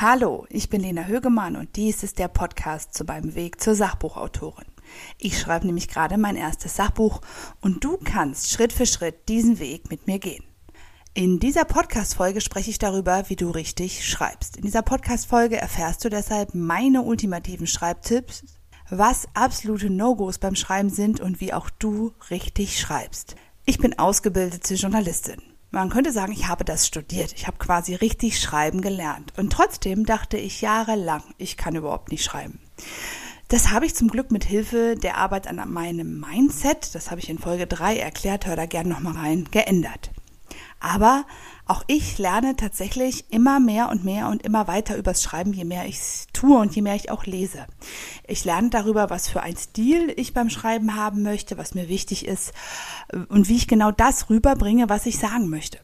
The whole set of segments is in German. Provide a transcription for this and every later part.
Hallo, ich bin Lena Högemann und dies ist der Podcast zu meinem Weg zur Sachbuchautorin. Ich schreibe nämlich gerade mein erstes Sachbuch und du kannst Schritt für Schritt diesen Weg mit mir gehen. In dieser Podcast-Folge spreche ich darüber, wie du richtig schreibst. In dieser Podcast-Folge erfährst du deshalb meine ultimativen Schreibtipps, was absolute No-Gos beim Schreiben sind und wie auch du richtig schreibst. Ich bin ausgebildete Journalistin. Man könnte sagen, ich habe das studiert. Ich habe quasi richtig schreiben gelernt. Und trotzdem dachte ich jahrelang, ich kann überhaupt nicht schreiben. Das habe ich zum Glück mit Hilfe der Arbeit an meinem Mindset, das habe ich in Folge 3 erklärt, hör da gerne nochmal rein, geändert. Aber auch ich lerne tatsächlich immer mehr und mehr und immer weiter übers Schreiben, je mehr ich es tue und je mehr ich auch lese. Ich lerne darüber, was für ein Stil ich beim Schreiben haben möchte, was mir wichtig ist und wie ich genau das rüberbringe, was ich sagen möchte.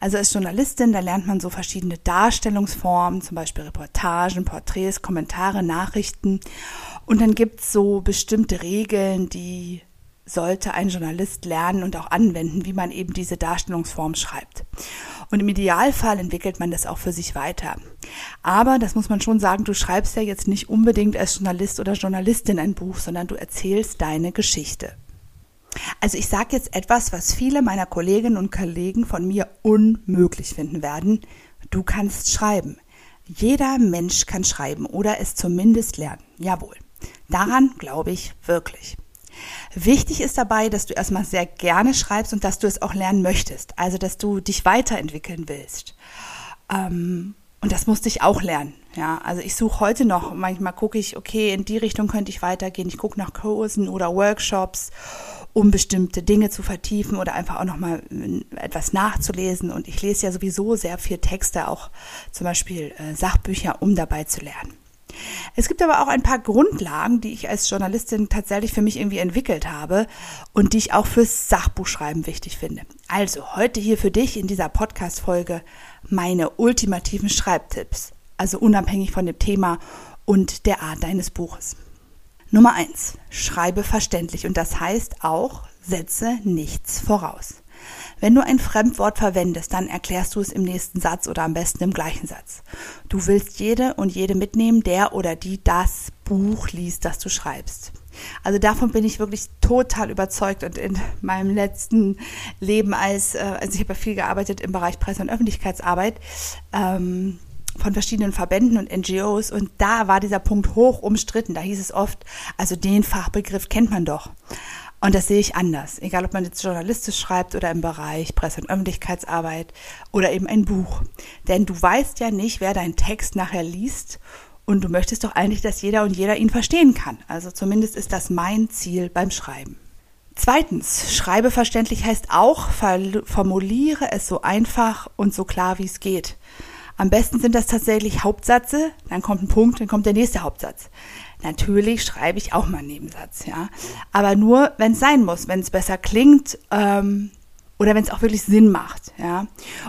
Also als Journalistin, da lernt man so verschiedene Darstellungsformen, zum Beispiel Reportagen, Porträts, Kommentare, Nachrichten. Und dann gibt's so bestimmte Regeln, die sollte ein Journalist lernen und auch anwenden, wie man eben diese Darstellungsform schreibt. Und im Idealfall entwickelt man das auch für sich weiter. Aber, das muss man schon sagen, du schreibst ja jetzt nicht unbedingt als Journalist oder Journalistin ein Buch, sondern du erzählst deine Geschichte. Also ich sage jetzt etwas, was viele meiner Kolleginnen und Kollegen von mir unmöglich finden werden. Du kannst schreiben. Jeder Mensch kann schreiben oder es zumindest lernen. Jawohl. Daran glaube ich wirklich. Wichtig ist dabei, dass du erstmal sehr gerne schreibst und dass du es auch lernen möchtest. Also, dass du dich weiterentwickeln willst. Ähm, und das musste ich auch lernen. Ja, also ich suche heute noch, manchmal gucke ich, okay, in die Richtung könnte ich weitergehen. Ich gucke nach Kursen oder Workshops, um bestimmte Dinge zu vertiefen oder einfach auch nochmal äh, etwas nachzulesen. Und ich lese ja sowieso sehr viel Texte, auch zum Beispiel äh, Sachbücher, um dabei zu lernen. Es gibt aber auch ein paar Grundlagen, die ich als Journalistin tatsächlich für mich irgendwie entwickelt habe und die ich auch fürs Sachbuchschreiben wichtig finde. Also heute hier für dich in dieser Podcast-Folge meine ultimativen Schreibtipps. Also unabhängig von dem Thema und der Art deines Buches. Nummer eins: Schreibe verständlich und das heißt auch, setze nichts voraus. Wenn du ein Fremdwort verwendest, dann erklärst du es im nächsten Satz oder am besten im gleichen Satz. Du willst jede und jede mitnehmen, der oder die das Buch liest, das du schreibst. Also davon bin ich wirklich total überzeugt und in meinem letzten Leben als, äh, also ich habe ja viel gearbeitet im Bereich Presse- und Öffentlichkeitsarbeit, ähm, von verschiedenen Verbänden und NGOs und da war dieser Punkt hoch umstritten. Da hieß es oft, also den Fachbegriff kennt man doch. Und das sehe ich anders, egal ob man jetzt journalistisch schreibt oder im Bereich Presse- und Öffentlichkeitsarbeit oder eben ein Buch. Denn du weißt ja nicht, wer deinen Text nachher liest und du möchtest doch eigentlich, dass jeder und jeder ihn verstehen kann. Also zumindest ist das mein Ziel beim Schreiben. Zweitens, schreibe verständlich heißt auch, formuliere es so einfach und so klar wie es geht. Am besten sind das tatsächlich Hauptsätze, dann kommt ein Punkt, dann kommt der nächste Hauptsatz. Natürlich schreibe ich auch mal einen Nebensatz, ja. Aber nur, wenn es sein muss, wenn es besser klingt ähm, oder wenn es auch wirklich Sinn macht, ja.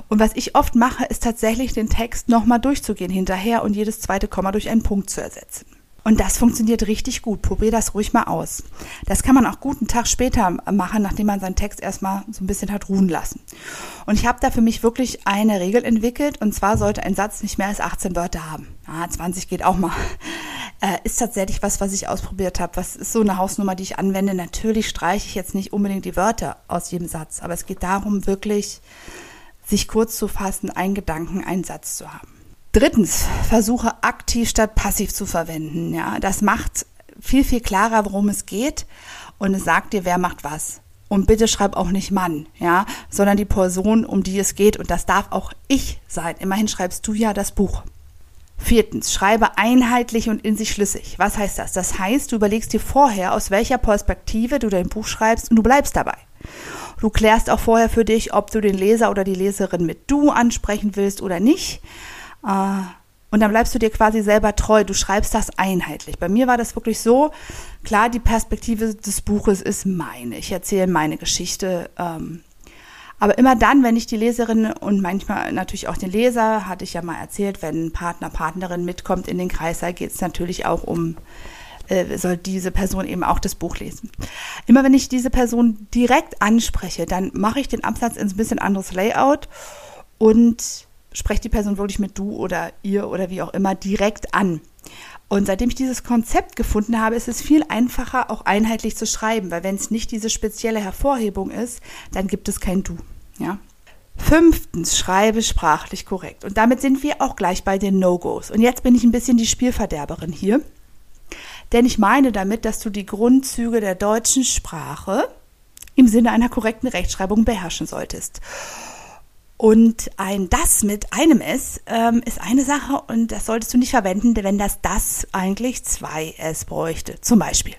Und was ich oft mache, ist tatsächlich den Text nochmal durchzugehen hinterher und jedes zweite Komma durch einen Punkt zu ersetzen. Und das funktioniert richtig gut. Probier das ruhig mal aus. Das kann man auch guten Tag später machen, nachdem man seinen Text erstmal so ein bisschen hat ruhen lassen. Und ich habe da für mich wirklich eine Regel entwickelt. Und zwar sollte ein Satz nicht mehr als 18 Wörter haben. Ah, 20 geht auch mal. Äh, ist tatsächlich was, was ich ausprobiert habe. Was ist so eine Hausnummer, die ich anwende? Natürlich streiche ich jetzt nicht unbedingt die Wörter aus jedem Satz. Aber es geht darum, wirklich sich kurz zu fassen, einen Gedanken, einen Satz zu haben. Drittens, versuche aktiv statt passiv zu verwenden. Ja, das macht viel, viel klarer, worum es geht und es sagt dir, wer macht was. Und bitte schreib auch nicht Mann, ja, sondern die Person, um die es geht. Und das darf auch ich sein. Immerhin schreibst du ja das Buch. Viertens, schreibe einheitlich und in sich schlüssig. Was heißt das? Das heißt, du überlegst dir vorher, aus welcher Perspektive du dein Buch schreibst und du bleibst dabei. Du klärst auch vorher für dich, ob du den Leser oder die Leserin mit du ansprechen willst oder nicht. Äh, und dann bleibst du dir quasi selber treu. Du schreibst das einheitlich. Bei mir war das wirklich so. Klar, die Perspektive des Buches ist meine. Ich erzähle meine Geschichte. Ähm, aber immer dann, wenn ich die Leserin und manchmal natürlich auch den Leser, hatte ich ja mal erzählt, wenn ein Partner, Partnerin mitkommt in den Kreissaal, geht es natürlich auch um, äh, soll diese Person eben auch das Buch lesen. Immer wenn ich diese Person direkt anspreche, dann mache ich den Absatz ins bisschen anderes Layout und spreche die Person wirklich mit du oder ihr oder wie auch immer direkt an. Und seitdem ich dieses Konzept gefunden habe, ist es viel einfacher, auch einheitlich zu schreiben, weil wenn es nicht diese spezielle Hervorhebung ist, dann gibt es kein Du. Ja? Fünftens, schreibe sprachlich korrekt. Und damit sind wir auch gleich bei den No-Gos. Und jetzt bin ich ein bisschen die Spielverderberin hier. Denn ich meine damit, dass du die Grundzüge der deutschen Sprache im Sinne einer korrekten Rechtschreibung beherrschen solltest. Und ein das mit einem S ähm, ist eine Sache und das solltest du nicht verwenden, wenn das das eigentlich zwei S bräuchte. Zum Beispiel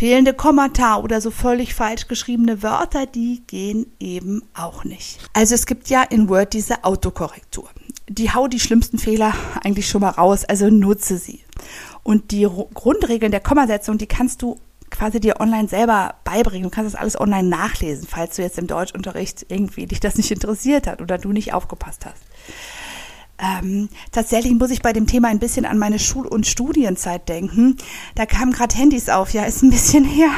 fehlende Kommata oder so völlig falsch geschriebene Wörter, die gehen eben auch nicht. Also es gibt ja in Word diese Autokorrektur. Die haut die schlimmsten Fehler eigentlich schon mal raus, also nutze sie. Und die Grundregeln der Kommasetzung, die kannst du quasi dir online selber beibringen. Du kannst das alles online nachlesen, falls du jetzt im Deutschunterricht irgendwie dich das nicht interessiert hat oder du nicht aufgepasst hast. Ähm, tatsächlich muss ich bei dem Thema ein bisschen an meine Schul- und Studienzeit denken. Da kamen gerade Handys auf, ja, ist ein bisschen her.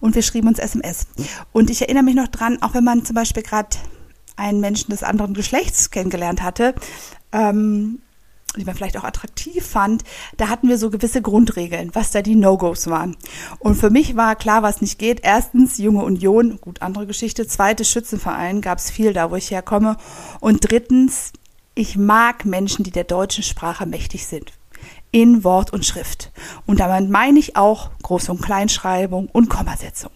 Und wir schrieben uns SMS. Und ich erinnere mich noch dran, auch wenn man zum Beispiel gerade einen Menschen des anderen Geschlechts kennengelernt hatte, ähm, die man vielleicht auch attraktiv fand, da hatten wir so gewisse Grundregeln, was da die No-Gos waren. Und für mich war klar, was nicht geht. Erstens Junge Union, gut, andere Geschichte. Zweitens Schützenverein, gab es viel da, wo ich herkomme. Und drittens, ich mag Menschen, die der deutschen Sprache mächtig sind. In Wort und Schrift. Und damit meine ich auch Groß- und Kleinschreibung und Kommasetzung.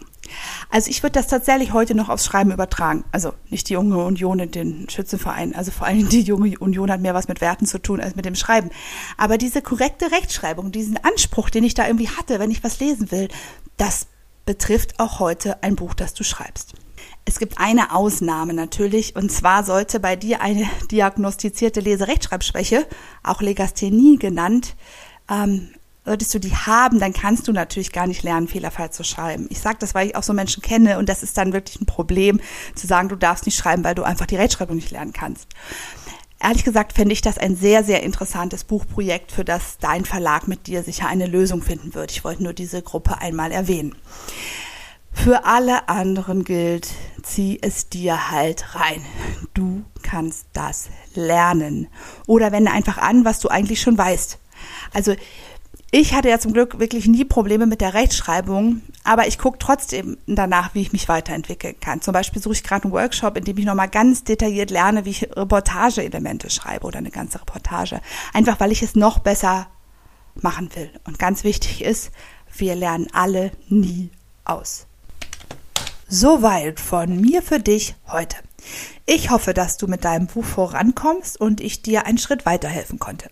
Also ich würde das tatsächlich heute noch aufs Schreiben übertragen. Also nicht die Junge Union in den Schützenverein. Also vor allem die Junge Union hat mehr was mit Werten zu tun als mit dem Schreiben. Aber diese korrekte Rechtschreibung, diesen Anspruch, den ich da irgendwie hatte, wenn ich was lesen will, das betrifft auch heute ein Buch, das du schreibst. Es gibt eine Ausnahme natürlich, und zwar sollte bei dir eine diagnostizierte Leserechtschreibschwäche, auch Legasthenie genannt, ähm, solltest du die haben, dann kannst du natürlich gar nicht lernen, fehlerfrei zu schreiben. Ich sage das, weil ich auch so Menschen kenne und das ist dann wirklich ein Problem, zu sagen, du darfst nicht schreiben, weil du einfach die Rechtschreibung nicht lernen kannst. Ehrlich gesagt fände ich das ein sehr, sehr interessantes Buchprojekt, für das dein Verlag mit dir sicher eine Lösung finden wird. Ich wollte nur diese Gruppe einmal erwähnen. Für alle anderen gilt, zieh es dir halt rein. Du kannst das lernen. Oder wende einfach an, was du eigentlich schon weißt. Also ich hatte ja zum Glück wirklich nie Probleme mit der Rechtschreibung, aber ich gucke trotzdem danach, wie ich mich weiterentwickeln kann. Zum Beispiel suche ich gerade einen Workshop, in dem ich nochmal ganz detailliert lerne, wie ich Reportageelemente schreibe oder eine ganze Reportage. Einfach weil ich es noch besser machen will. Und ganz wichtig ist, wir lernen alle nie aus. Soweit von mir für dich heute. Ich hoffe, dass du mit deinem Buch vorankommst und ich dir einen Schritt weiterhelfen konnte.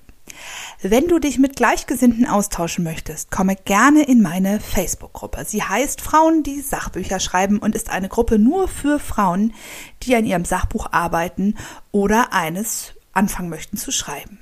Wenn du dich mit Gleichgesinnten austauschen möchtest, komme gerne in meine Facebook-Gruppe. Sie heißt Frauen, die Sachbücher schreiben und ist eine Gruppe nur für Frauen, die an ihrem Sachbuch arbeiten oder eines anfangen möchten zu schreiben.